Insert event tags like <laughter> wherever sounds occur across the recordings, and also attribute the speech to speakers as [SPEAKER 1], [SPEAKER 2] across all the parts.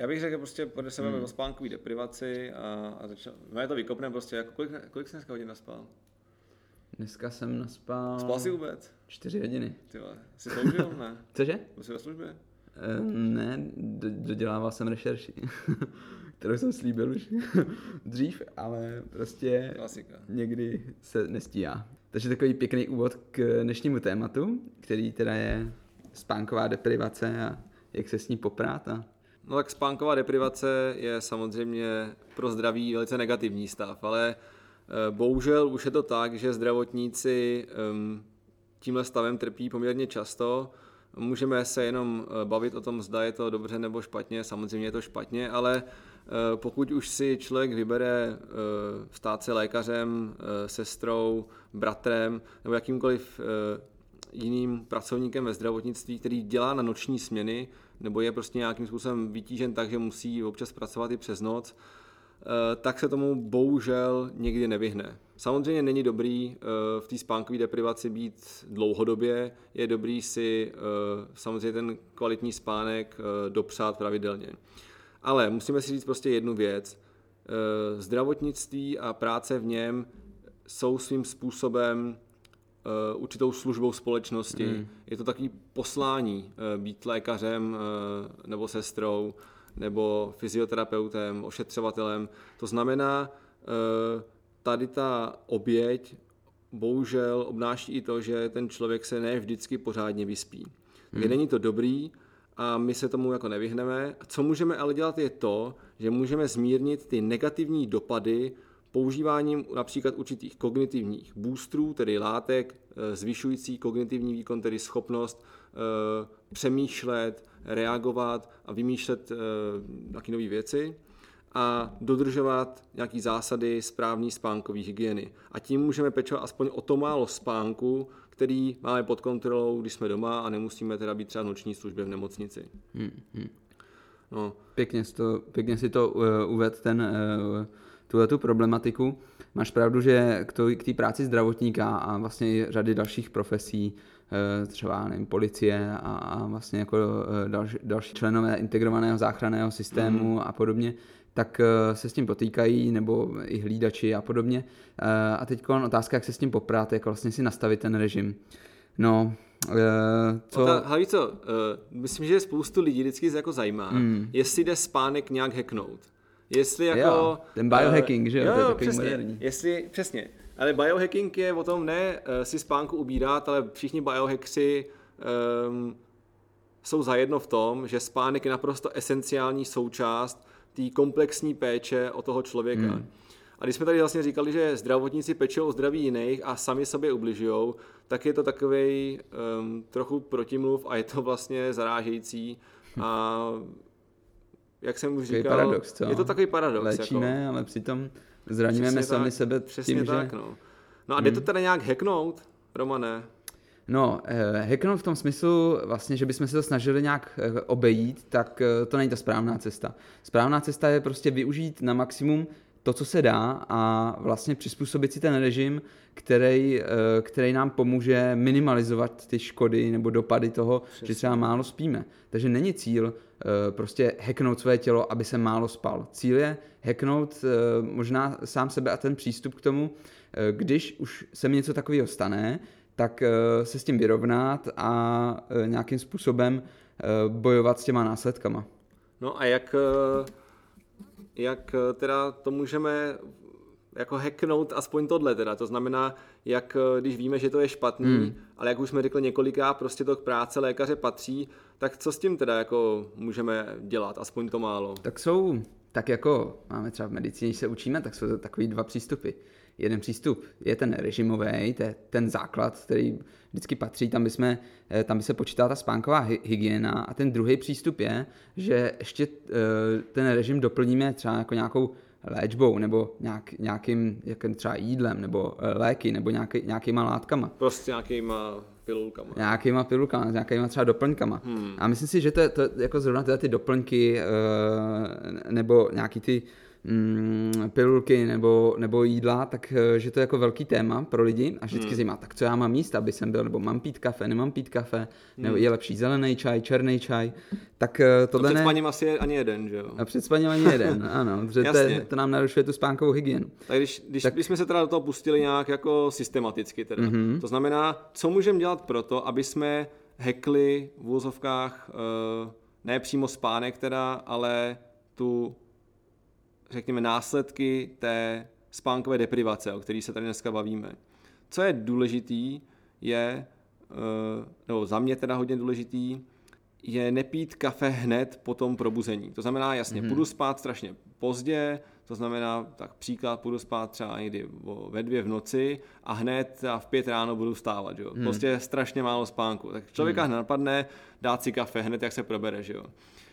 [SPEAKER 1] Já bych řekl prostě, pojďme se hmm. o spánkové deprivaci a, a začal, no je to vykopneme prostě, jako kolik, kolik jsi dneska hodin naspal?
[SPEAKER 2] Dneska jsem naspal...
[SPEAKER 1] Spal jsi vůbec?
[SPEAKER 2] Čtyři hodiny.
[SPEAKER 1] Ty vole, jsi sloužil, ne? <laughs>
[SPEAKER 2] Cože?
[SPEAKER 1] Byl jsi ve službě?
[SPEAKER 2] E, ne, do, dodělával jsem rešerši, <laughs> kterou jsem slíbil už <laughs> dřív, ale prostě
[SPEAKER 1] Klasika.
[SPEAKER 2] někdy se nestíhá. Takže takový pěkný úvod k dnešnímu tématu, který teda je spánková deprivace a jak se s ní poprát a
[SPEAKER 1] No tak spánková deprivace je samozřejmě pro zdraví velice negativní stav, ale eh, bohužel už je to tak, že zdravotníci ehm, tímhle stavem trpí poměrně často. Můžeme se jenom eh, bavit o tom, zda je to dobře nebo špatně, samozřejmě je to špatně, ale eh, pokud už si člověk vybere stát se lékařem, sestrou, bratrem nebo jakýmkoliv jiným pracovníkem ve zdravotnictví, který dělá na noční směny, nebo je prostě nějakým způsobem vytížen tak, že musí občas pracovat i přes noc, eh, tak se tomu bohužel někdy nevyhne. Samozřejmě není dobrý eh, v té spánkové deprivaci být dlouhodobě, je dobrý si eh, samozřejmě ten kvalitní spánek dopřát pravidelně. Ale musíme si říct prostě jednu věc. Zdravotnictví a práce v něm jsou svým způsobem uh, určitou službou společnosti. Mm. Je to takový poslání uh, být lékařem uh, nebo sestrou nebo fyzioterapeutem, ošetřovatelem. To znamená, tady ta oběť bohužel obnáší i to, že ten člověk se ne vždycky pořádně vyspí. Mm. není to dobrý a my se tomu jako nevyhneme. Co můžeme ale dělat je to, že můžeme zmírnit ty negativní dopady používáním například určitých kognitivních boostrů, tedy látek eh, zvyšující kognitivní výkon, tedy schopnost eh, přemýšlet, reagovat a vymýšlet nějaké eh, nové věci a dodržovat nějaké zásady správné spánkové hygieny. A tím můžeme pečovat aspoň o to málo spánku, který máme pod kontrolou, když jsme doma a nemusíme teda být třeba noční službě v nemocnici. Hmm, hmm.
[SPEAKER 2] No. Pěkně, si to, pěkně si to uh, uved ten uh, tuhle tu problematiku. Máš pravdu, že k té práci zdravotníka a vlastně i řady dalších profesí, eh, třeba nevím, policie a, a vlastně jako eh, další, další členové integrovaného záchranného systému mm. a podobně, tak eh, se s tím potýkají, nebo i hlídači a podobně. A teď otázka, jak se s tím poprat, jak vlastně si nastavit ten režim. No, Uh,
[SPEAKER 1] co? Ota, hlavně co, uh, myslím, že spoustu lidí vždycky jako zajímá, mm. jestli jde spánek nějak hacknout. Jestli jako... Jo,
[SPEAKER 2] ten biohacking, uh, že jo,
[SPEAKER 1] jo,
[SPEAKER 2] to je
[SPEAKER 1] takový přesně, moderní. Jestli, přesně. Ale biohacking je o tom ne uh, si spánku ubírat, ale všichni biohackři um, jsou zajedno v tom, že spánek je naprosto esenciální součást té komplexní péče o toho člověka. Hmm. A když jsme tady vlastně říkali, že zdravotníci pečou o zdraví jiných a sami sobě ubližují, tak je to takový um, trochu protimluv a je to vlastně zarážející. A jak jsem už říkal,
[SPEAKER 2] paradox, co?
[SPEAKER 1] je to takový paradox.
[SPEAKER 2] Léčíme, jako. ale přitom zraníme sami tak, sebe
[SPEAKER 1] přesně tím, tak, že... No. no a jde hmm. to teda nějak hacknout, Romane?
[SPEAKER 2] No, eh, hacknout v tom smyslu, vlastně, že bychom se to snažili nějak eh, obejít, tak eh, to není ta správná cesta. Správná cesta je prostě využít na maximum to, co se dá a vlastně přizpůsobit si ten režim, který, eh, který nám pomůže minimalizovat ty škody nebo dopady toho, Přesně. že třeba málo spíme. Takže není cíl eh, prostě hacknout své tělo, aby se málo spal. Cíl je hacknout eh, možná sám sebe a ten přístup k tomu, když už se mi něco takového stane, tak se s tím vyrovnat a nějakým způsobem bojovat s těma
[SPEAKER 1] No a jak jak eh, teda to můžeme jako hacknout aspoň tohle teda. To znamená, jak eh, když víme, že to je špatný, hmm. ale jak už jsme řekli několikrát, prostě to k práce lékaře patří, tak co s tím teda jako můžeme dělat, aspoň to málo?
[SPEAKER 2] Tak jsou, tak jako máme třeba v medicíně, když se učíme, tak jsou to takový dva přístupy. Jeden přístup je ten režimový, to je ten základ, který vždycky patří, tam by, jsme, eh, tam by se počítala ta spánková hygiena a ten druhý přístup je, že ještě eh, ten režim doplníme třeba jako nějakou léčbou nebo nějak, nějakým jak třeba jídlem nebo eh, léky nebo nějaký, nějakýma látkama.
[SPEAKER 1] Prostě nějakýma pilulkama.
[SPEAKER 2] Nějakýma pilulkama, nějakýma třeba doplňkama. Hmm. A myslím si, že to, to jako zrovna tyhle ty doplňky nebo nějaký ty mm, pilulky nebo, nebo jídla, tak eh, že to je jako velký téma pro lidi a vždycky hmm. zajímá, tak co já mám jíst, aby jsem byl, nebo mám pít kafe, nemám pít kafe, hmm. nebo je lepší zelený čaj, černý čaj, tak eh, tohle
[SPEAKER 1] a před spaním asi je ani jeden, že jo?
[SPEAKER 2] A před spaním ani jeden, <laughs> ano, protože to, to, nám narušuje tu spánkovou hygienu.
[SPEAKER 1] Tak když, když tak... bychom se teda do toho pustili nějak jako systematicky teda, mm-hmm. to znamená, co můžeme dělat pro to, aby jsme hekli v úzovkách uh, ne přímo spánek teda, ale tu řekněme, následky té spánkové deprivace, o které se tady dneska bavíme. Co je důležitý, je, eh, nebo za mě teda hodně důležitý, je nepít kafe hned po tom probuzení. To znamená, jasně, mm-hmm. půjdu spát strašně pozdě, to znamená, tak příklad, půjdu spát třeba někdy ve dvě v noci a hned a v pět ráno budu stávat, jo. Hmm. Prostě strašně málo spánku. Tak člověka hmm. hned napadne dát si kafe hned, jak se probere, že jo.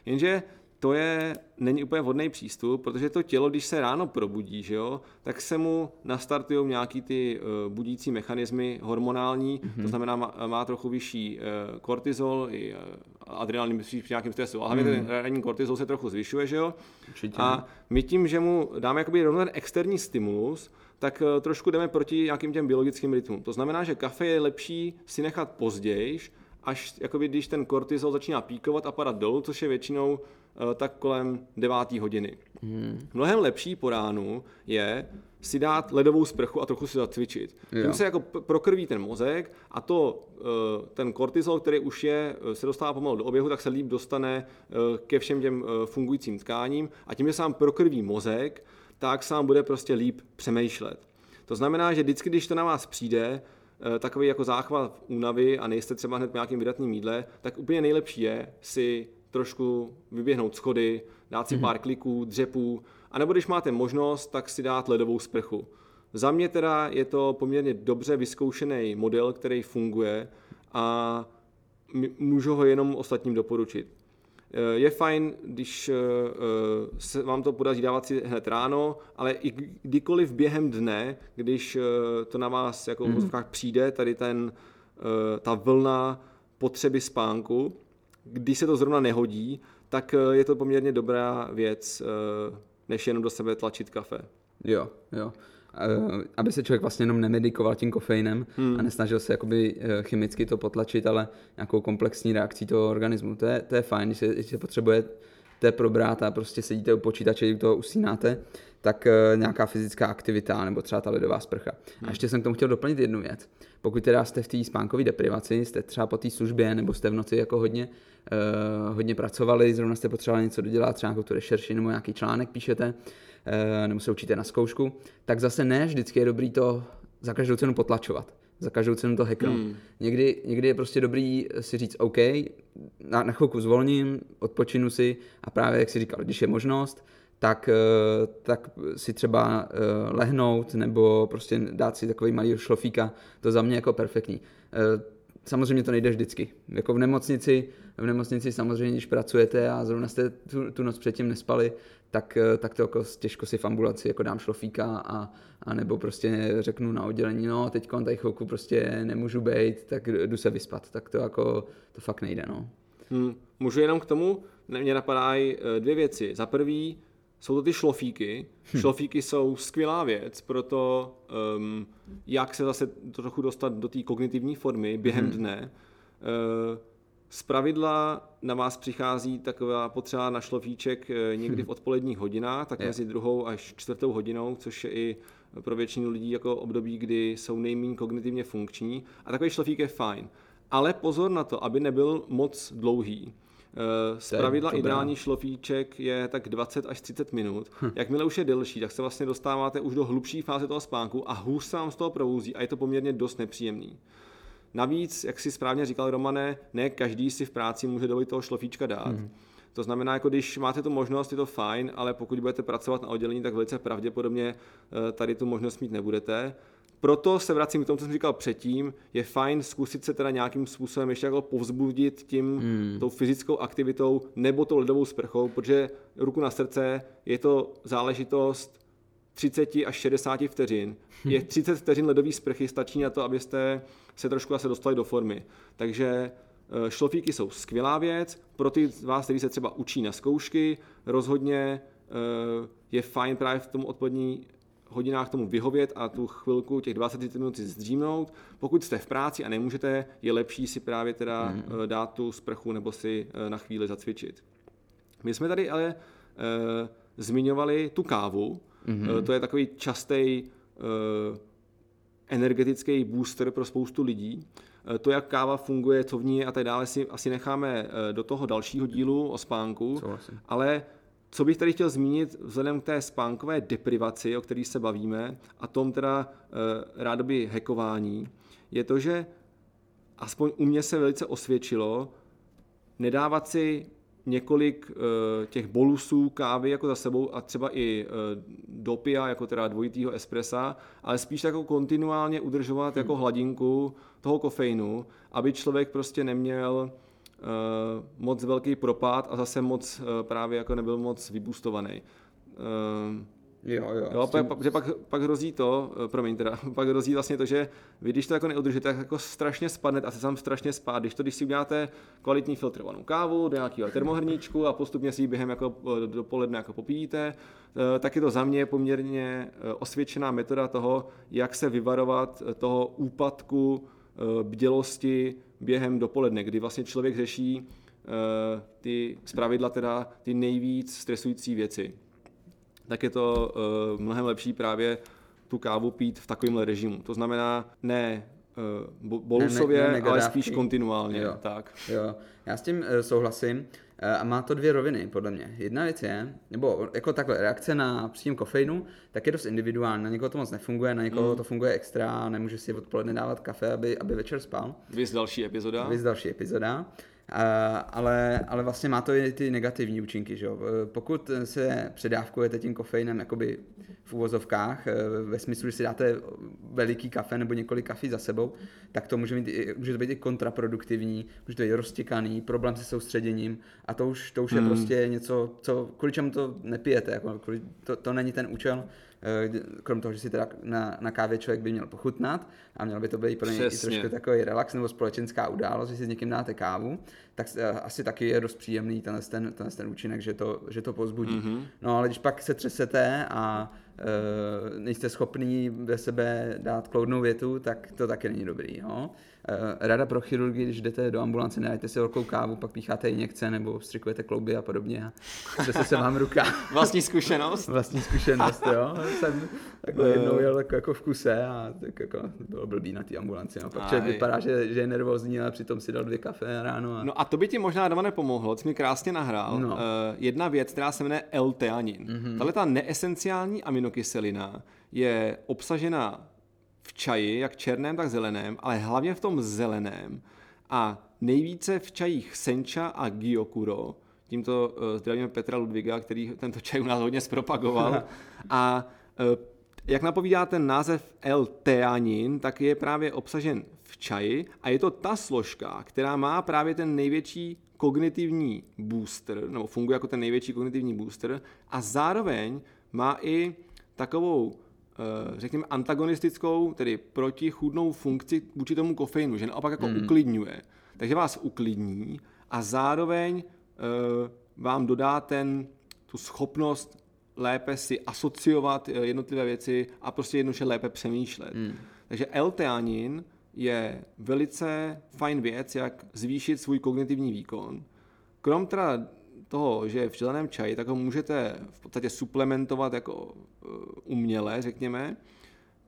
[SPEAKER 1] Jenže to je, není úplně vhodný přístup, protože to tělo, když se ráno probudí, že jo, tak se mu nastartují nějaký ty uh, budící mechanismy hormonální, mm-hmm. to znamená, má, má trochu vyšší uh, kortizol i uh, adrenalin při nějakým stresu, ale hlavně mm. ten ranní kortizol se trochu zvyšuje, že jo. Určitě. A my tím, že mu dáme jakoby rovnou ten externí stimulus, tak uh, trošku jdeme proti nějakým těm biologickým rytmům. To znamená, že kafe je lepší si nechat později, až jakoby, když ten kortizol začíná píkovat a padat dolů, což je většinou tak kolem 9. hodiny. Hmm. Mnohem lepší po ránu je si dát ledovou sprchu a trochu si zacvičit. Jo. Tím se jako prokrví ten mozek a to, eh, ten kortizol, který už je, eh, se dostává pomalu do oběhu, tak se líp dostane ke všem těm fungujícím tkáním a tím, že sám prokrví mozek, tak sám bude prostě líp přemýšlet. To znamená, že vždycky, když to na vás přijde, takový jako záchvat únavy a nejste třeba hned v nějakým vydatným jídle, tak úplně nejlepší je si trošku vyběhnout schody, dát si mm-hmm. pár kliků, dřepů, anebo když máte možnost, tak si dát ledovou sprchu. Za mě teda je to poměrně dobře vyzkoušený model, který funguje a můžu ho jenom ostatním doporučit. Eh, je fajn, když eh, eh, se vám to podaří dávat si hned ráno, ale i kdykoliv během dne, když to na vás jako mm-hmm. v přijde, tady ten, ta vlna potřeby spánku, když se to zrovna nehodí, tak eh, je to poměrně dobrá věc, eh, než jenom do sebe tlačit kafe.
[SPEAKER 2] Jo, jo. Eh, aby se člověk vlastně jenom nemedikoval tím kofeinem hmm. a nesnažil se jakoby chemicky to potlačit, ale nějakou komplexní reakcí toho organismu. To je, to je fajn, když se, když se potřebujete probrat a prostě sedíte u počítače, u toho usínáte, tak nějaká fyzická aktivita nebo třeba ta ledová sprcha. Hmm. A ještě jsem k tomu chtěl doplnit jednu věc. Pokud teda jste v té spánkové deprivaci, jste třeba po té službě nebo jste v noci jako hodně uh, hodně pracovali, zrovna jste potřebovali něco dodělat, třeba nějakou tu rešerši nebo nějaký článek píšete, uh, nebo se učíte na zkoušku, tak zase ne vždycky je dobrý to za každou cenu potlačovat za každou cenu to hacknout. Hmm. Někdy, někdy je prostě dobrý si říct OK, na, na chvilku zvolním, odpočinu si a právě jak si říkal, když je možnost, tak, eh, tak si třeba lehnout nebo prostě dát si takový malý šlofíka, to za mě jako perfektní. Samozřejmě to nejde vždycky. Jako v nemocnici, v nemocnici samozřejmě, když pracujete a zrovna jste tu, tu noc předtím nespali, tak, tak to jako těžko si v ambulaci jako dám šlofíka a, a nebo prostě řeknu na oddělení, no teď tady chvilku prostě nemůžu být, tak jdu se vyspat. Tak to jako, to fakt nejde, no.
[SPEAKER 1] Hmm. Můžu jenom k tomu, mě napadají eh, dvě věci. Za prvý, jsou to ty šlofíky. Hm. Šlofíky jsou skvělá věc pro to, um, jak se zase trochu dostat do té kognitivní formy během hm. dne. Uh, z pravidla na vás přichází taková potřeba na šlofíček eh, někdy hm. v odpoledních hodinách, tak mezi druhou až čtvrtou hodinou, což je i pro většinu lidí jako období, kdy jsou nejméně kognitivně funkční. A takový šlofík je fajn. Ale pozor na to, aby nebyl moc dlouhý. Z pravidla ideální šlofíček je tak 20 až 30 minut. Hm. Jakmile už je delší, tak se vlastně dostáváte už do hlubší fáze toho spánku a hůř se vám z toho probouzí a je to poměrně dost nepříjemný. Navíc, jak si správně říkal Romane, ne každý si v práci může dovolit toho šlofíčka dát. Hmm. To znamená, jako když máte tu možnost, je to fajn, ale pokud budete pracovat na oddělení, tak velice pravděpodobně eh, tady tu možnost mít nebudete. Proto se vracím k tomu, co jsem říkal předtím, je fajn zkusit se teda nějakým způsobem ještě jako povzbudit tím, hmm. tou fyzickou aktivitou nebo tou ledovou sprchou, protože ruku na srdce je to záležitost 30 až 60 vteřin. <laughs> Je 30 vteřin ledové sprchy, stačí na to, abyste se trošku zase dostali do formy. Takže eh, šlofíky jsou skvělá věc, pro ty z vás, kteří se třeba učí na zkoušky, rozhodně eh, je fajn právě v tom odpolední hodinách tomu vyhovět a tu chvilku, těch 20 minut si zdřímnout. Pokud jste v práci a nemůžete, je lepší si právě teda mm. dát tu sprchu nebo si na chvíli zacvičit. My jsme tady ale uh, zmiňovali tu kávu. Mm-hmm. Uh, to je takový častý uh, energetický booster pro spoustu lidí. Eh, to, jak káva funguje, co v ní je a tak dále, si asi necháme eh, do toho dalšího dílu o spánku.
[SPEAKER 2] Souhlasím.
[SPEAKER 1] Ale co bych tady chtěl zmínit vzhledem k té spánkové deprivaci, o které se bavíme, a tom teda e, rádoby hackování, je to, že aspoň u mě se velice osvědčilo nedávat si několik uh, těch bolusů kávy jako za sebou a třeba i uh, dopia, jako teda dvojitýho espressa, ale spíš jako kontinuálně udržovat hmm. jako hladinku toho kofeinu, aby člověk prostě neměl moc velký propad a zase moc uh, právě jako nebyl moc vybustovaný. Uh,
[SPEAKER 2] Jo, jo.
[SPEAKER 1] jo tím... pak, pak, pak hrozí to, eh, promiň teda, <laughs> pak hrozí vlastně to, že vy když to jako neudržíte, tak jako strašně spadne a se tam strašně spát. Když to, když si uděláte kvalitní filtrovanou kávu do nějakého termohrníčku a postupně si ji během jako eh, dopoledne jako popíjíte, eh, tak je to za mě poměrně osvědčená metoda toho, jak se vyvarovat toho úpadku bdělosti během dopoledne, kdy vlastně člověk řeší ty zpravidla teda ty nejvíc stresující věci tak je to uh, mnohem lepší právě tu kávu pít v takovémhle režimu. To znamená ne bolusově, ne, ne, ne ale spíš kontinuálně.
[SPEAKER 2] Jo.
[SPEAKER 1] Tak.
[SPEAKER 2] Jo. Já s tím uh, souhlasím. A má to dvě roviny, podle mě. Jedna věc je, nebo jako takhle, reakce na příjem kofeinu, tak je dost individuální. Na někoho to moc nefunguje, na někoho mm. to funguje extra, nemůže si odpoledne dávat kafe, aby, aby večer spal.
[SPEAKER 1] Vys další epizoda.
[SPEAKER 2] Vys další epizoda ale, ale vlastně má to i ty negativní účinky. Že jo? Pokud se předávkujete tím kofeinem jakoby v uvozovkách, e, ve smyslu, že si dáte veliký kafe nebo několik kafí za sebou, tak to může, mít, může to být i kontraproduktivní, může to být roztěkaný, problém se soustředěním a to už, to už je hmm. prostě něco, co, kvůli čemu to nepijete, jako, kvůli, to, to není ten účel, krom toho, že si teda na, na kávě člověk by měl pochutnat a měl by to být pro něj i trošku takový relax nebo společenská událost, že si s někým dáte kávu, tak eh, asi taky je dost příjemný tenhle ten, tenhle ten účinek, že to, že to pozbudí. Mm-hmm. No ale když pak se třesete a e, nejste schopný ve sebe dát kloudnou větu, tak to taky není dobrý. Jo? E, rada pro chirurgy, když jdete do ambulance, nedajte si velkou kávu, pak pícháte injekce nebo vstřikujete klouby a podobně a se se vám ruka. <laughs>
[SPEAKER 1] Vlastní zkušenost?
[SPEAKER 2] Vlastní zkušenost, jo. Jsem takhle jednou jel jako, jako v kuse a tak jako bylo blbý na té ambulanci. No. Pak člověk vypadá, že, že, je nervózní, ale přitom si dal dvě kafe ráno. A...
[SPEAKER 1] No a to by ti možná doma nepomohlo, jsi mi krásně nahrál. No. Uh, jedna věc, která se jmenuje L-teanin. Mm-hmm. Tahle ta neesenciální aminokyselina je obsažena v čaji, jak černém, tak zeleném, ale hlavně v tom zeleném a nejvíce v čajích sencha a gyokuro. Tímto uh, zdravíme Petra Ludviga, který tento čaj u nás hodně zpropagoval. <laughs> a uh, jak napovídá ten název L-teanin, tak je právě obsažen v čaji a je to ta složka, která má právě ten největší kognitivní booster, nebo funguje jako ten největší kognitivní booster a zároveň má i takovou eh, řekněme, antagonistickou, tedy protichůdnou funkci vůči tomu kofeinu, že naopak jako mm. uklidňuje. Takže vás uklidní a zároveň uh, vám dodá ten, tu schopnost lépe si asociovat eh, jednotlivé věci a prostě jednoduše lépe přemýšlet. Mm. Takže L-teanin je velice fajn věc, jak zvýšit svůj kognitivní výkon. Krom teda toho, že je v zeleném čaji, tak ho můžete v podstatě suplementovat jako eh, uměle, řekněme.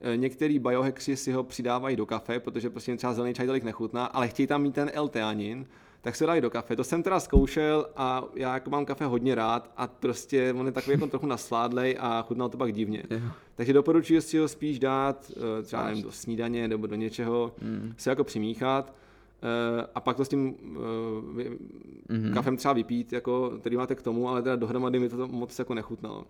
[SPEAKER 1] Eh, některý biohackři si ho přidávají do kafe, protože prostě třeba zelený čaj tolik nechutná, ale chtějí tam mít ten L-teanin, tak se dají do kafe. To jsem teda zkoušel a já jako mám kafe hodně rád a prostě on je takový jako trochu nasládlej a chutnal to pak divně.
[SPEAKER 2] Jo.
[SPEAKER 1] Takže doporučuji si ho spíš dát eh, třeba nevím, do snídaně nebo do něčeho,
[SPEAKER 2] Mm.
[SPEAKER 1] si jako přimíchat a pak to s tím mm-hmm. kafem třeba vypít, jako, který máte k tomu, ale teda dohromady mi to moc jako nechutnalo.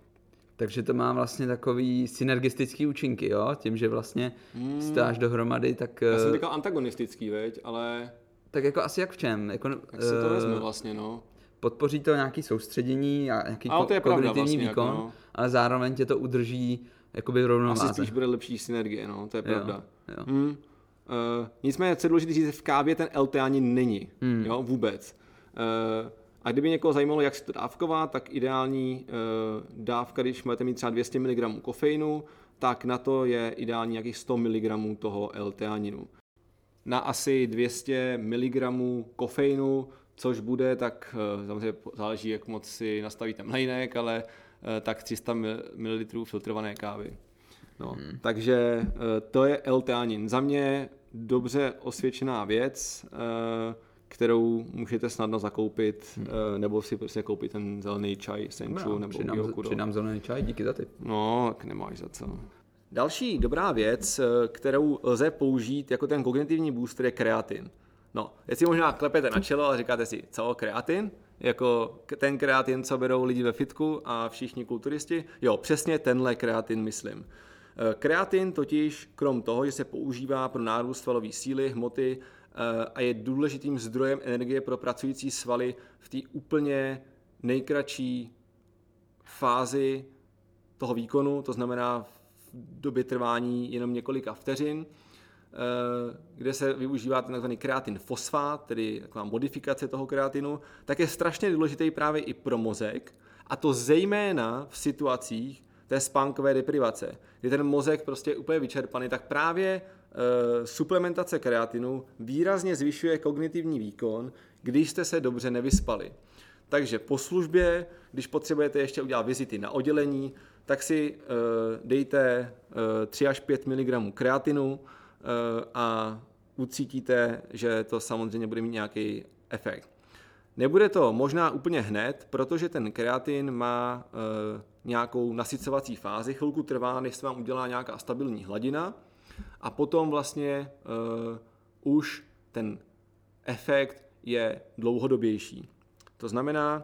[SPEAKER 2] Takže to má vlastně takový synergistický účinky, jo? Tím, že vlastně mm. stáš dohromady, tak,
[SPEAKER 1] Já jsem
[SPEAKER 2] eh,
[SPEAKER 1] říkal antagonistický, veď, ale
[SPEAKER 2] tak jako asi jak v čem? Jako,
[SPEAKER 1] jak se to
[SPEAKER 2] eh,
[SPEAKER 1] vezme vlastně, no.
[SPEAKER 2] podpoří to nějaký soustředění a nějaký
[SPEAKER 1] Ale to je
[SPEAKER 2] kognitivní
[SPEAKER 1] vlastně,
[SPEAKER 2] výkon,
[SPEAKER 1] jako no.
[SPEAKER 2] ale zároveň tě to udrží jakoby v rovnováze.
[SPEAKER 1] Asi spíš bude lepší synergie, no, to je
[SPEAKER 2] Jo,
[SPEAKER 1] pravda.
[SPEAKER 2] jo.
[SPEAKER 1] Hmm. Uh, nicméně, co je důležité říct, v kávě ten LT ani není,
[SPEAKER 2] Hmm.
[SPEAKER 1] jo, vůbec. Uh, a kdyby někoho zajímalo, jak si to dávkovat, tak ideální uh, dávka, když budete mít třeba 200 mg kofeinu, tak na to je ideální nějakých 100 mg toho L-teaninu. Na asi 200 mg kofeinu, což bude, tak samozřejmě záleží, jak moc si nastavíte mlejnek, ale tak 300 ml filtrované kávy. No, hmm. Takže to je L-teanin. Za mě dobře osvědčená věc, eh, kterou můžete snadno zakoupit, hmm. nebo si prostě koupit ten zelený čaj senchu nebo
[SPEAKER 2] přidám,
[SPEAKER 1] Gyokuro.
[SPEAKER 2] přidám zelený čaj, díky za tip.
[SPEAKER 1] No, tak nemáš za co. Další dobrá věc, eh, kterou lze použít jako ten kognitivní booster, je kreatin. No, jestli možná klepete na čelo a říkáte si, co, kreatin? Jako ten kreatin, co berou lidi ve fitku a všichni kulturisti? Jo, přesně tenhle kreatin myslím. Eh, Kreatin totiž, krom toho, že se používá pro nárůst svalové síly, hmoty eh, a je důležitým zdrojem energie pro pracující svaly v té úplně nejkratší fázi toho výkonu, to znamená v době trvání jenom několika vteřin, eh, kde se využívá ten tzv. kreatin fosfát, tedy taková modifikace toho kreatinu, tak je strašně důležitý právě i pro mozek, a to zejména v situacích té spánkové deprivace, kdy ten mozek prostě je úplně vyčerpaný, tak právě eh, suplementace kreatinu výrazně zvyšuje kognitivní výkon, když jste se dobře nevyspali. Takže po službě, když potřebujete ještě udělat vizity na oddělení, tak si uh, dejte uh, 3 až 5 mg kreatinu uh, a ucítíte, že to samozřejmě bude mít nějaký efekt. Nebude to možná úplně hned, protože ten kreatin má uh, nějakou nasycovací fázi, chvilku trvá, než se vám udělá nějaká stabilní hladina a potom vlastně uh, už ten efekt je dlouhodobější. To znamená,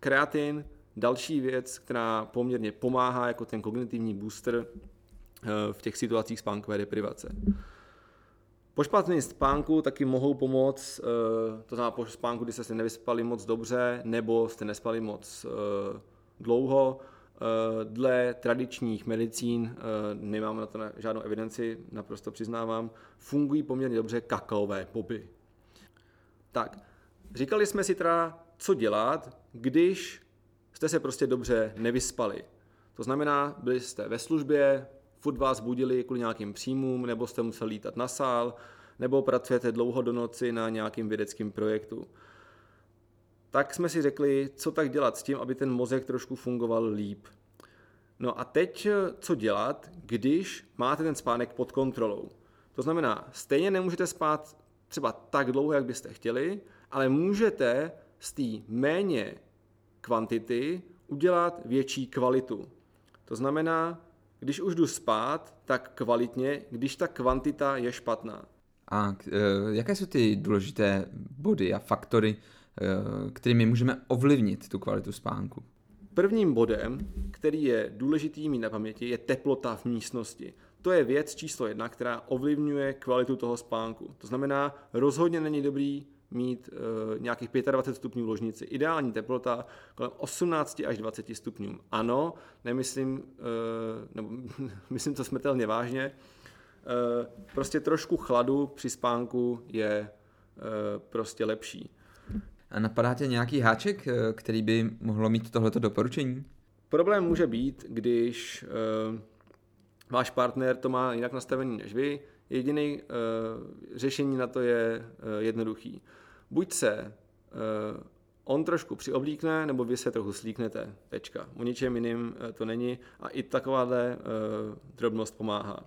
[SPEAKER 1] kreatin, další věc, která poměrně pomáhá jako ten kognitivní booster eh, v těch situacích spánkové deprivace. Po špatném spánku taky mohou pomoct, eh, to znamená po spánku, kdy jste se nevyspali moc dobře, nebo jste nespali moc eh, dlouho. Eh, Dle tradičních medicín, nemám na to žádnou evidenci, naprosto přiznávám, fungují poměrně dobře kakaové boby. Tak, říkali jsme si teda, co dělat, když jste se prostě dobře nevyspali. To znamená, byli jste ve službě, furt vás budili kvůli nějakým příjmům, nebo jste museli lítat na sál, nebo pracujete dlouho do noci na nějakým vědeckém projektu. Tak jsme si řekli, co tak dělat s tím, aby ten mozek trošku fungoval líp. No a teď co dělat, když máte ten spánek pod kontrolou? To znamená, stejně nemůžete spát třeba tak dlouho, jak byste chtěli, ale můžete z té méně kvantity udělat větší kvalitu. To znamená, když už jdu spát, tak kvalitně, když ta kvantita je špatná.
[SPEAKER 2] A eh, jaké jsou ty důležité body a faktory, eh, kterými můžeme ovlivnit tu kvalitu spánku?
[SPEAKER 1] Prvním bodem, který je důležitý mít na paměti, je teplota v místnosti. To je věc číslo jedna, která ovlivňuje kvalitu toho spánku. To znamená, rozhodně není dobrý mít e, nějakých 25 stupňů v ložnici. Ideální teplota kolem 18 až 20 stupňů. Ano, nemyslím, e, nebo <laughs> myslím to smrtelně vážně, e, prostě trošku chladu při spánku je e, prostě lepší.
[SPEAKER 2] A napadá tě nějaký háček, který by mohlo mít tohleto doporučení?
[SPEAKER 1] Problém může být, když uh, váš partner to má jinak nastavený než vy. Jediný uh, řešení na to je uh, jednoduchý. Buď se uh, on trošku přioblíkne, nebo vy se trochu slíknete. Tečka. O ničem jiným to není a i takováhle drobnost pomáhá.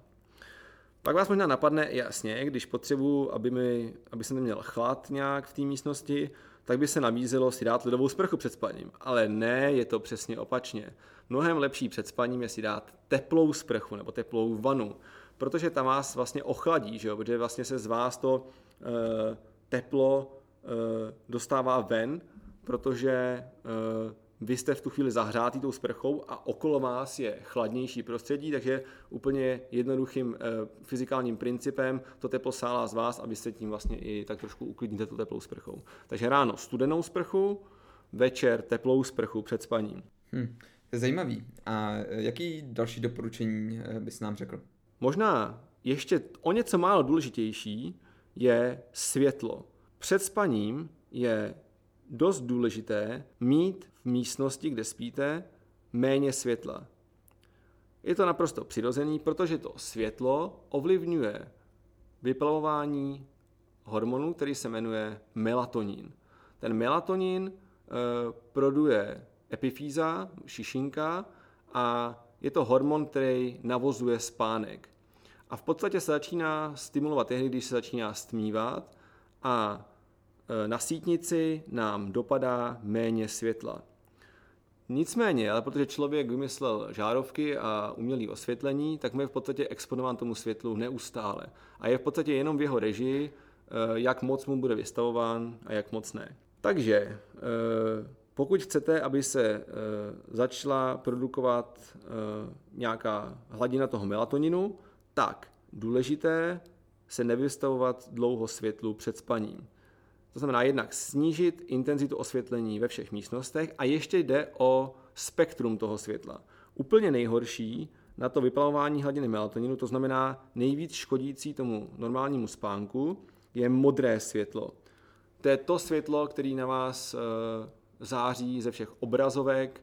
[SPEAKER 1] Pak vás možná napadne, jasně, když potřebuji, aby, mi, aby jsem měl chlad nějak v té místnosti, tak by se nabízelo si dát ledovou sprchu před spaním. Ale ne, je to přesně opačně. Mnohem lepší před spaním je si dát teplou sprchu nebo teplou vanu, protože tam vás vlastně ochladí, že jo? protože vlastně se z vás to e, teplo e, dostává ven, protože e, vy jste v tu chvíli zahřátý tou sprchou a okolo vás je chladnější prostředí, takže úplně jednoduchým e, fyzikálním principem to teplo sálá z vás a vy se tím vlastně i tak trošku uklidníte tu teplou sprchou. Takže ráno studenou sprchu, večer teplou sprchu před spaním.
[SPEAKER 2] Hmm, zajímavý. A jaký další doporučení bys nám řekl?
[SPEAKER 1] Možná ještě o něco málo důležitější je světlo. Před spaním je dost důležité mít v místnosti, kde spíte, méně světla. Je to naprosto přirozený, protože to světlo ovlivňuje vyplavování hormonu, který se jmenuje melatonin. Ten melatonin e, produkuje epifýza, šišinka a je to hormon, který navozuje spánek. A v podstatě se začíná stimulovat tehdy, když se začíná stmívat a e, na sítnici nám dopadá méně světla. Nicméně, ale protože člověk vymyslel žárovky a umělé osvětlení, tak je v podstatě exponován tomu světlu neustále. A je v podstatě jenom v jeho režii, e, jak moc mu bude vystavován a jak moc ne. Takže e, pokud chcete, aby se začala produkovat nějaká hladina toho melatoninu, tak důležité se nevystavovat dlouho světlu před spaním. To znamená jednak snížit intenzitu osvětlení ve všech místnostech a ještě jde o spektrum toho světla. Úplně nejhorší na to vyplavování hladiny melatoninu, to znamená nejvíc škodící tomu normálnímu spánku, je modré světlo. To je to světlo, který na vás e, září ze všech obrazovek,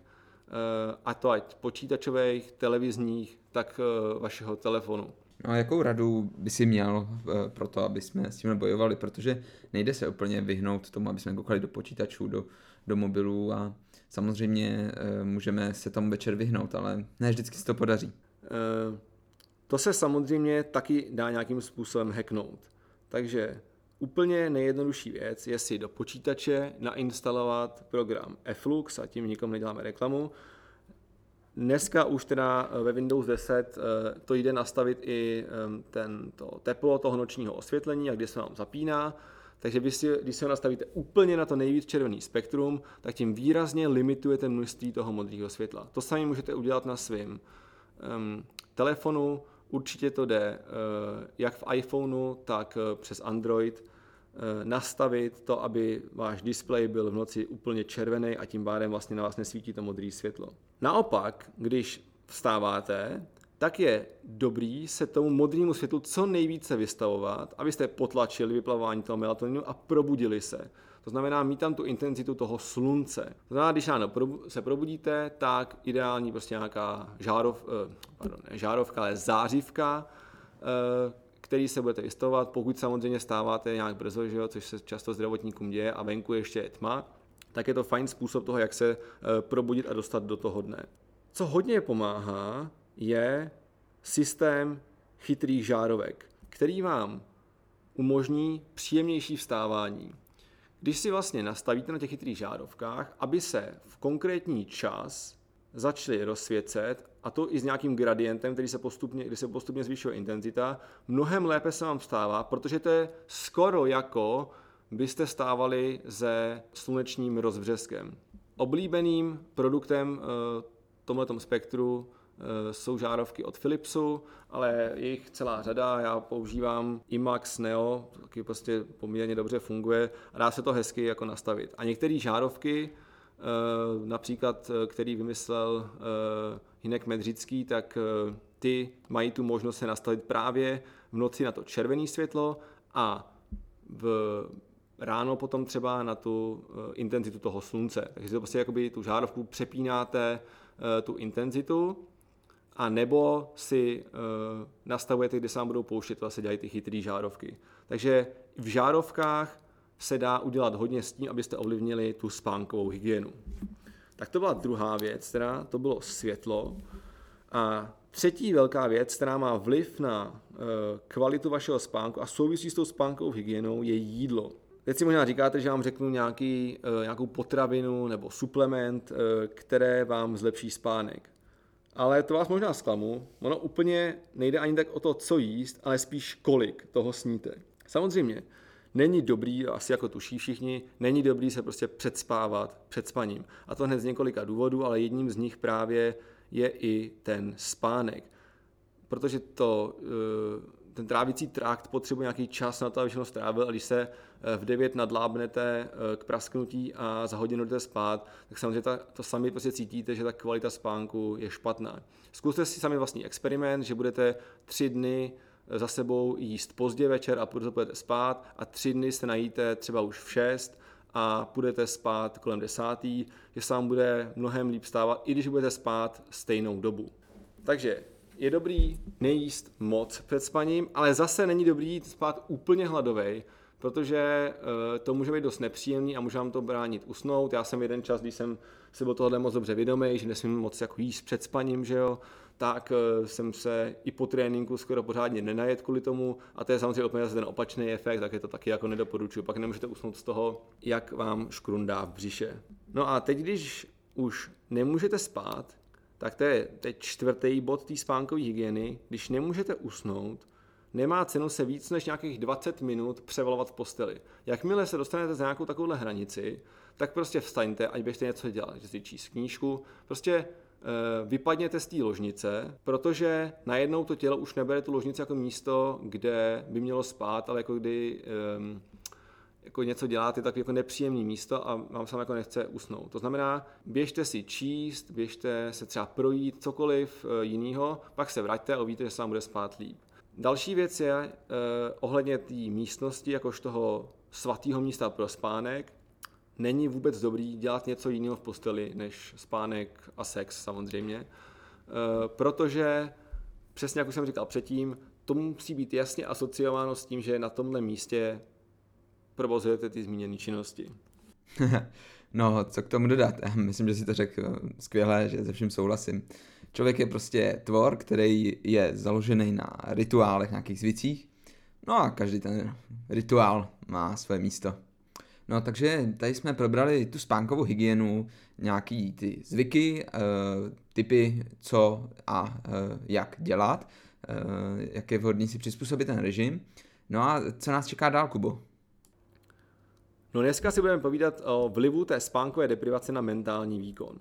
[SPEAKER 1] a to ať počítačových, televizních, tak e, vašeho telefonu.
[SPEAKER 2] No a jakou radu by si měl eh, pro to, aby jsme s tím bojovali, protože nejde se úplně vyhnout tomu, aby jsme koukali do počítačů, do, do mobilů a samozřejmě eh, můžeme se tomu večer vyhnout, ale ne vždycky se to podaří.
[SPEAKER 1] Eh, to se samozřejmě taky dá nějakým způsobem hacknout. Takže úplně nejjednodušší věc je si do počítače nainstalovat program Flux a tím nikomu neděláme reklamu, Dneska už teda eh, ve Windows 10 eh, to jde nastavit i ten, to teplo toho nočního osvětlení a kde se vám zapíná. Takže vy si, když se ho nastavíte úplně na to nejvíc červený spektrum, tak tím výrazně limitujete množství toho modrého světla. To sami můžete udělat na svém um, telefonu, určitě to jde uh, jak v iPhoneu, tak uh, přes Android uh, nastavit to, aby váš displej byl v noci úplně červený a tím pádem vlastně na vás nesvítí to modré světlo. Naopak, když vstáváte, tak je dobrý se tomu modrému světlu co nejvíce vystavovat, abyste potlačili vyplavování toho melatoninu a probudili se. To znamená mít tam tu intenzitu toho slunce. To znamená, když ráno se probudíte, tak ideální prostě nějaká žárov, eh, pardon, ne žárovka, ale zářivka, eh, který se budete vystavovat, pokud samozřejmě stáváte nějak brzo, že jo, což se často zdravotníkům děje a venku ještě je tma, tak je to fajn způsob toho, jak se eh, probudit a dostat do toho dne. Co hodně pomáhá, je systém chytrých žárovek, který vám umožní příjemnější vstávání. Když si vlastně nastavíte na těch chytrých žárovkách, aby se v konkrétní čas začaly rozsvěcet, a to i s nějakým gradientem, který se postupně, kdy se postupně zvýšuje intenzita, mnohem lépe se vám vstává, protože to je skoro jako byste stávali se slunečním rozbřeskem. Oblíbeným produktem eh, tomhle spektru jsou žárovky od Philipsu, ale je jich celá řada. Já používám IMAX Neo, taky prostě poměrně dobře funguje a dá se to hezky jako nastavit. A některé žárovky, eh, například který vymyslel Hinek Medřický, tak ty mají tu možnost se nastavit právě v noci na to červené světlo a v ráno potom třeba na tu eh, intenzitu toho slunce. Takže to prostě jakoby tu žárovku přepínáte eh, tu intenzitu a nebo si eh, nastavujete, kde se vám budou pouštět, se dělají ty chytré žárovky. Takže v žárovkách se dá udělat hodně s tím, abyste ovlivnili tu spánkovou hygienu. Tak to byla druhá věc, teda to bylo světlo. A třetí velká věc, která má vliv na uh, kvalitu vašeho spánku a souvisí s tou spánkovou hygienou, je jídlo. Teď si možná říkáte, že vám řeknu nějaký, uh, nějakou potravinu nebo suplement, které vám zlepší spánek. Ale to vás možná zklamu, ono úplně nejde ani tak o to, co jíst, ale spíš kolik toho sníte. Samozřejmě, není dobrý, asi jako tuší všichni, není dobrý se prostě předspávat před spaním. A to hned z několika důvodů, ale jedním z nich právě je i ten spánek. Protože to, eh, ten trávicí trakt potřebuje nějaký čas na to, aby všechno strávil a když se v 9 nadlábnete eh, k prasknutí a za hodinu jdete spát, tak samozřejmě ta, to sami prostě cítíte, že ta kvalita spánku je špatná. Zkuste si sami vlastní experiment, že budete tři dny za sebou jíst pozdě večer a půjdete spát a tři dny se najíte třeba už v 6 a půjdete spát kolem desátý, že se vám bude mnohem líp stávat, i když budete spát stejnou dobu. Takže je dobrý nejíst moc před spaním, ale zase není dobrý jít spát úplně hladovej, protože uh, to může být dost nepříjemný a může vám to bránit usnout. Já jsem jeden čas, když jsem si byl tohle moc dobře vědomý, že nesmím moc jako jíst před spaním, že jo, tak eh, jsem se i po tréninku skoro pořádně nenajet kvůli tomu a to je samozřejmě úplně ten opačný efekt, tak je to taky jako nedoporučuju. Pak nemůžete usnout z toho, jak vám škrundá v břiše. No a teď, když už nemůžete spát, tak to je teď čtvrtý bod té spánkové hygieny. Když nemůžete usnout, nemá cenu se víc než nějakých 20 minut převalovat v posteli. Jakmile se dostanete za nějakou takovouhle hranici, tak prostě vstaňte, ať běžte něco dělat, že si číst knížku, prostě Eh, vypadněte z té ložnice, protože najednou to tělo už nebere tu ložnici jako místo, kde by mělo spát, ale jako kdy um, jako něco děláte, tak jako nepříjemné místo a vám se jako nechce usnout. To znamená, běžte si číst, běžte se třeba projít, cokoliv uh, jiného, pak se vraťte a uvidíte, že se vám bude spát líp. Další věc je uh, ohledně té místnosti, jakož toho svatého místa pro spánek není vůbec dobrý dělat něco jiného v posteli než spánek a sex samozřejmě, e, protože přesně jak už jsem říkal předtím, to musí být jasně asociováno s tím, že na tomhle místě provozujete ty zmíněné činnosti. <laughs>
[SPEAKER 2] no, co k tomu dodat? <laughs> Myslím, že si to řekl eh, skvěle, že se vším souhlasím. Člověk je prostě tvor, který je založený na rituálech, nějakých zvicích. No a každý ten rituál má své místo. No takže tady jsme probrali tu spánkovou hygienu, nějaký ty zvyky, uh, typy, co a uh, jak dělat, uh, jak je vhodný si přizpůsobit ten režim. No a co nás čeká dál, Kubo?
[SPEAKER 1] No dneska si budeme povídat o vlivu té spánkové deprivace na mentální výkon.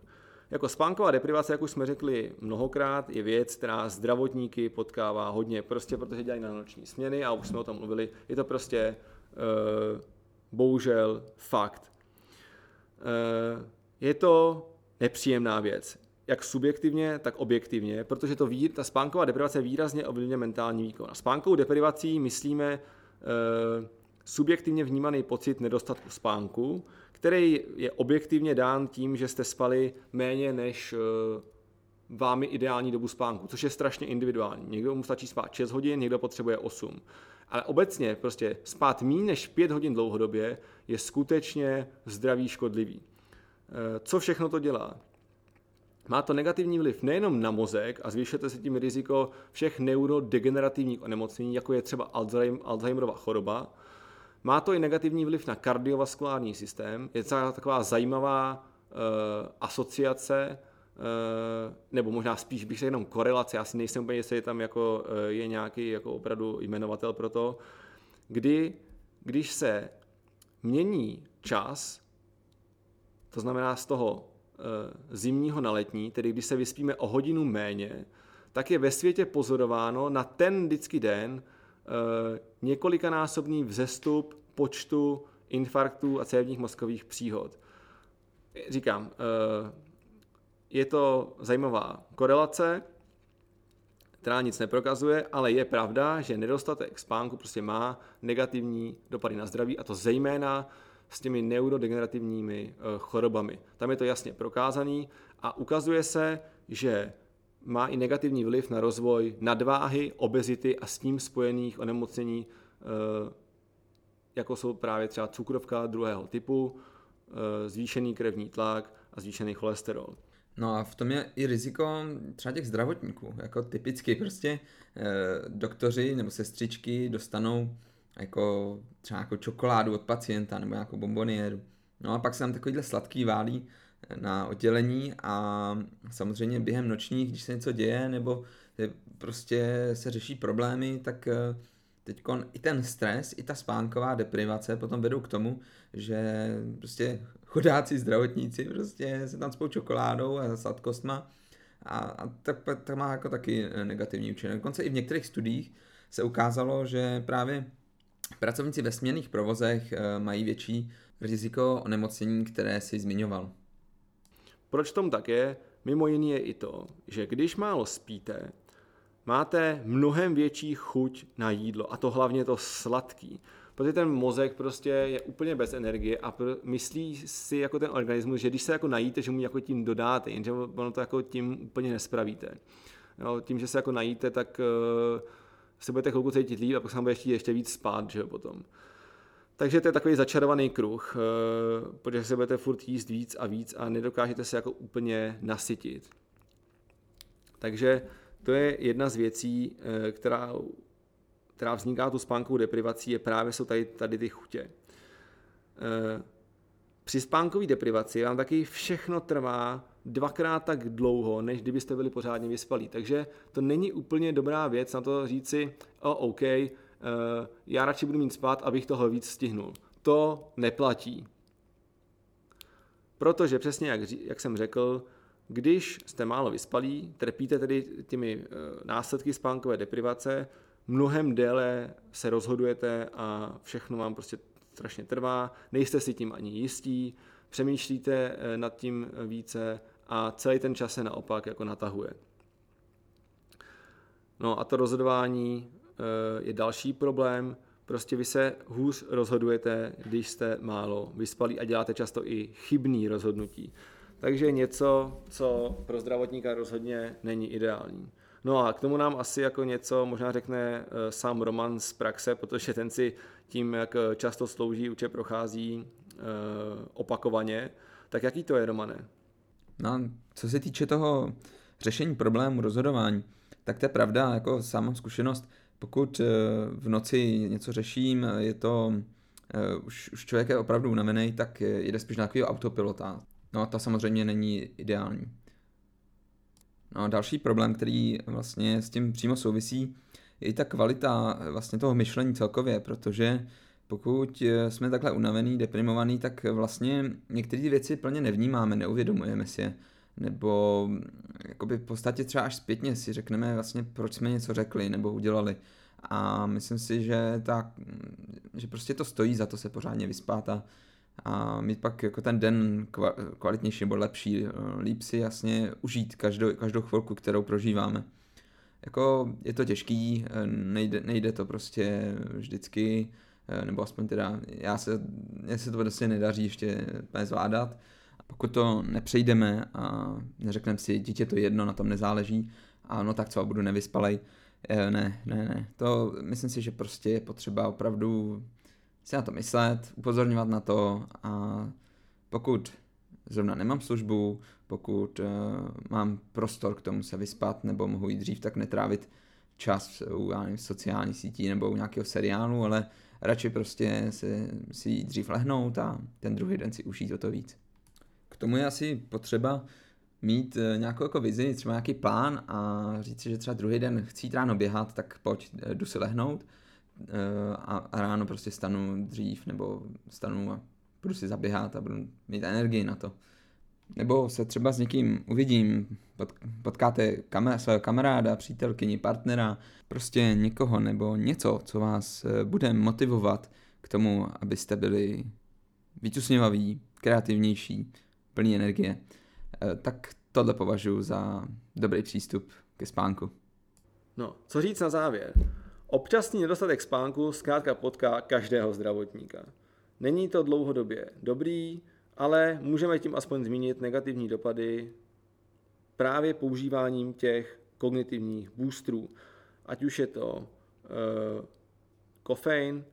[SPEAKER 1] Jako spánková deprivace, jak už jsme řekli mnohokrát, je věc, která zdravotníky potkává hodně, prostě protože dělají na noční směny a už jsme o tom mluvili, je to prostě uh, bohužel fakt. Eh, je to nepříjemná věc, jak subjektivně, tak objektivně, protože to ta spánková deprivace výrazně ovlivňuje mentální výkon. A spánkovou deprivací myslíme e, subjektivně vnímaný pocit nedostatku spánku, který je objektivně dán tím, že jste spali méně než e, vámi ideální dobu spánku, což je strašně individuální. Někdo mu stačí spát 6 hodin, někdo potřebuje 8. Ale obecně prostě spát méně než 5 hodin dlouhodobě je skutečně zdravý škodlivý. Eh, co všechno to dělá? Má to negativní vliv nejenom na mozek a zvyšujete se tím riziko všech neurodegenerativních onemocnění, jako je třeba Alzheimerova choroba. Má to i negativní vliv na kardiovaskulární systém. Je to taková zajímavá uh, asociace Eh, nebo možná spíš bych řekl jenom korelace, já si nejsem úplně jestli je tam jako, eh, je nějaký jako opravdu jmenovatel pro to, kdy, když se mění čas, to znamená z toho zimního na letní, tedy když se vyspíme o hodinu méně, tak je ve světě pozorováno na ten vždycky den několikanásobný vzestup počtu infarktů a cévních mozkových příhod. Říkám, je to zajímavá korelace, která nic neprokazuje, ale je pravda, že nedostatek spánku prostě má negativní dopady na zdraví a to zejména s těmi neurodegenerativními eh, chorobami. Tam je to jasně prokázaný a ukazuje se, že má i negativní vliv na rozvoj nadváhy, obezity a s tím spojených onemocnění, eh, jako jsou právě třeba cukrovka druhého typu, eh, zvýšený krevní tlak a zvýšený cholesterol.
[SPEAKER 2] No a v tom je i riziko třeba těch zdravotníků. Jako typicky prostě eh, doktoři nebo sestřičky dostanou jako třeba jako čokoládu od pacienta nebo nějakou bombonieru. No a pak se tam takovýhle sladký válí na oddělení a samozřejmě během nočních, když se něco děje nebo prostě se řeší problémy, tak eh, teď i ten stres, i ta spánková deprivace potom vedou k tomu, že prostě chudáci zdravotníci prostě se tam spou čokoládou a sladkostma a, a tak, tak má jako taky negativní účinek. Dokonce i v některých studiích se ukázalo, že právě pracovníci ve směrných provozech eh, mají větší riziko onemocnění, které si zmiňoval.
[SPEAKER 1] Proč tom tak je? Mimo jiný je i to, že když málo spíte, máte mnohem větší chuť na jídlo a to hlavně to sladký. Protože ten mozek prostě je úplně bez energie a myslí si jako ten organismus, že když se jako najíte, že mu jako tím dodáte, jenže ono to jako tím úplně nespravíte. Jo, tím, že se jako najíte, tak uh, se budete chvilku cítit líp a pak se vám bude ještě, ještě víc spát, že jo, potom. Takže to je takový začarovaný kruh, uh, protože se budete furt jíst víc a víc a nedokážete se jako úplně nasytit. Takže to je jedna z věcí, uh, která která vzniká tu spánkovou deprivací, je právě jsou tady, tady ty chutě. E, při spánkové deprivaci vám taky všechno trvá dvakrát tak dlouho, než kdybyste byli pořádně vyspalí. Takže to není úplně dobrá věc na to říci, o, OK, já radši budu mít spát, abych toho víc stihnul. To neplatí. Protože přesně jak, jak jsem řekl, když jste málo vyspalí, trpíte tedy těmi e, následky spánkové deprivace, mnohem déle se rozhodujete a všechno vám prostě strašně trvá, nejste si tím ani jistí, přemýšlíte eh, nad tím více a celý ten čas se naopak jako natahuje. No a to rozhodování eh, je další problém, prostě vy se hůř rozhodujete, když jste málo vyspalí a děláte často i chybný rozhodnutí. Takže něco, co pro zdravotníka rozhodně není ideální. No a k tomu nám asi jako něco možná řekne uh, sám Roman z praxe, protože ten si tím, jak eh, často slouží, uče prochází opakovaně. Tak jaký to je, Romane?
[SPEAKER 2] No, co se týče toho řešení problému, rozhodování, tak to je pravda, jako sám mám zkušenost, pokud v noci něco řeším, je to, už, už člověk je opravdu unavený, tak jde spíš na takového autopilota. No a to samozřejmě není ideální. No a další problém, který vlastně s tím přímo souvisí, je i ta kvalita vlastně toho myšlení celkově, protože pokud jsme takhle unavený, deprimovaný, tak vlastně některé věci plně nevnímáme, neuvědomujeme si je. Nebo jakoby v podstatě třeba až zpětně si řekneme vlastně, proč jsme něco řekli nebo udělali. A myslím si, že, ta, že prostě to stojí za to se pořádně vyspat a a mít pak jako ten den kvalitnější nebo lepší, eh, líp si jasně užít každou, každou chvilku, kterou prožíváme. Jako je to těžký, eh, nejde, nejde to prostě vždycky, eh, nebo aspoň teda já se, já se to prostě nedaří ještě zvládat. Pokud to nepřejdeme a neřekneme si, dítě to jedno, na tom nezáleží, a no tak co, budu nevyspalej, ne, ne, ne. To myslím si, že prostě je potřeba opravdu si na to myslet, upozorňovat na to a pokud zrovna nemám službu, pokud uh, mám prostor k tomu se vyspat nebo mohu jít dřív, tak netrávit čas u nevím, sociální sítí nebo u nějakého seriálu, ale radši prostě si, si jít dřív lehnout a ten druhý den si užít o to víc. Tomu je asi potřeba mít uh, nějakou jako vizi, třeba nějaký plán a říct si, že třeba druhý den chci jít ráno běhat, tak pojď, jdu si lehnout a, a ráno prostě stanu dřív nebo stanu a budu si zaběhat a budu mít energii na to. Nebo se třeba s někým uvidím, pot, potkáte kamer, svého kamaráda, přítelkyni, partnera, prostě někoho nebo něco, co vás eh, bude motivovat k tomu, abyste byli víc usměvaví, kreativnější, plní energie, eh, tak tohle považuji za dobrý přístup ke spánku.
[SPEAKER 1] No, co říct na závěr? Občasný nedostatek spánku zkrátka potká každého zdravotníka. Není to dlouhodobě dobrý, ale můžeme tím aspoň zmínit negativní dopady právě používáním těch kognitivních boostrů. Ať už je to uh, kofein,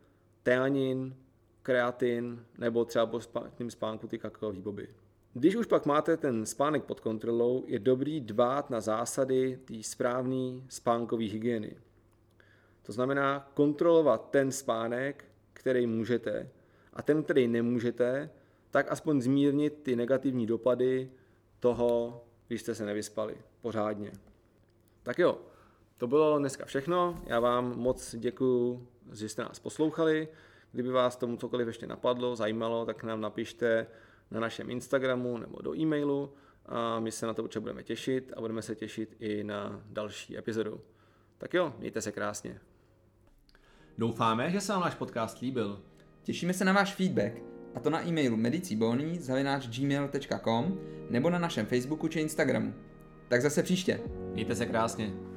[SPEAKER 1] teanin, kreatin nebo třeba po spánku ty kakaové boby. Když už pak máte ten spánek pod kontrolou, je dobrý dbát na zásady té správné spánkové hygieny. To znamená kontrolovat ten spánek, který můžete, a ten, který nemůžete, tak aspoň zmírnit ty negativní dopady toho, když jste se nevyspali pořádně. Tak jo, to bylo dneska všechno. Já vám moc děkuji, že jste nás poslouchali. Kdyby vás tomu cokoliv ještě napadlo, zajímalo, tak nám napište na našem Instagramu nebo do e-mailu a my se na to určitě budeme těšit a budeme se těšit i na další epizodu. Tak jo, mějte se krásně.
[SPEAKER 3] Doufáme, že se vám náš podcast líbil.
[SPEAKER 2] Těšíme se na váš feedback, a to na e-mailu medicibony.gmail.com nebo na našem Facebooku či Instagramu. Tak zase příště.
[SPEAKER 3] Mějte se krásně.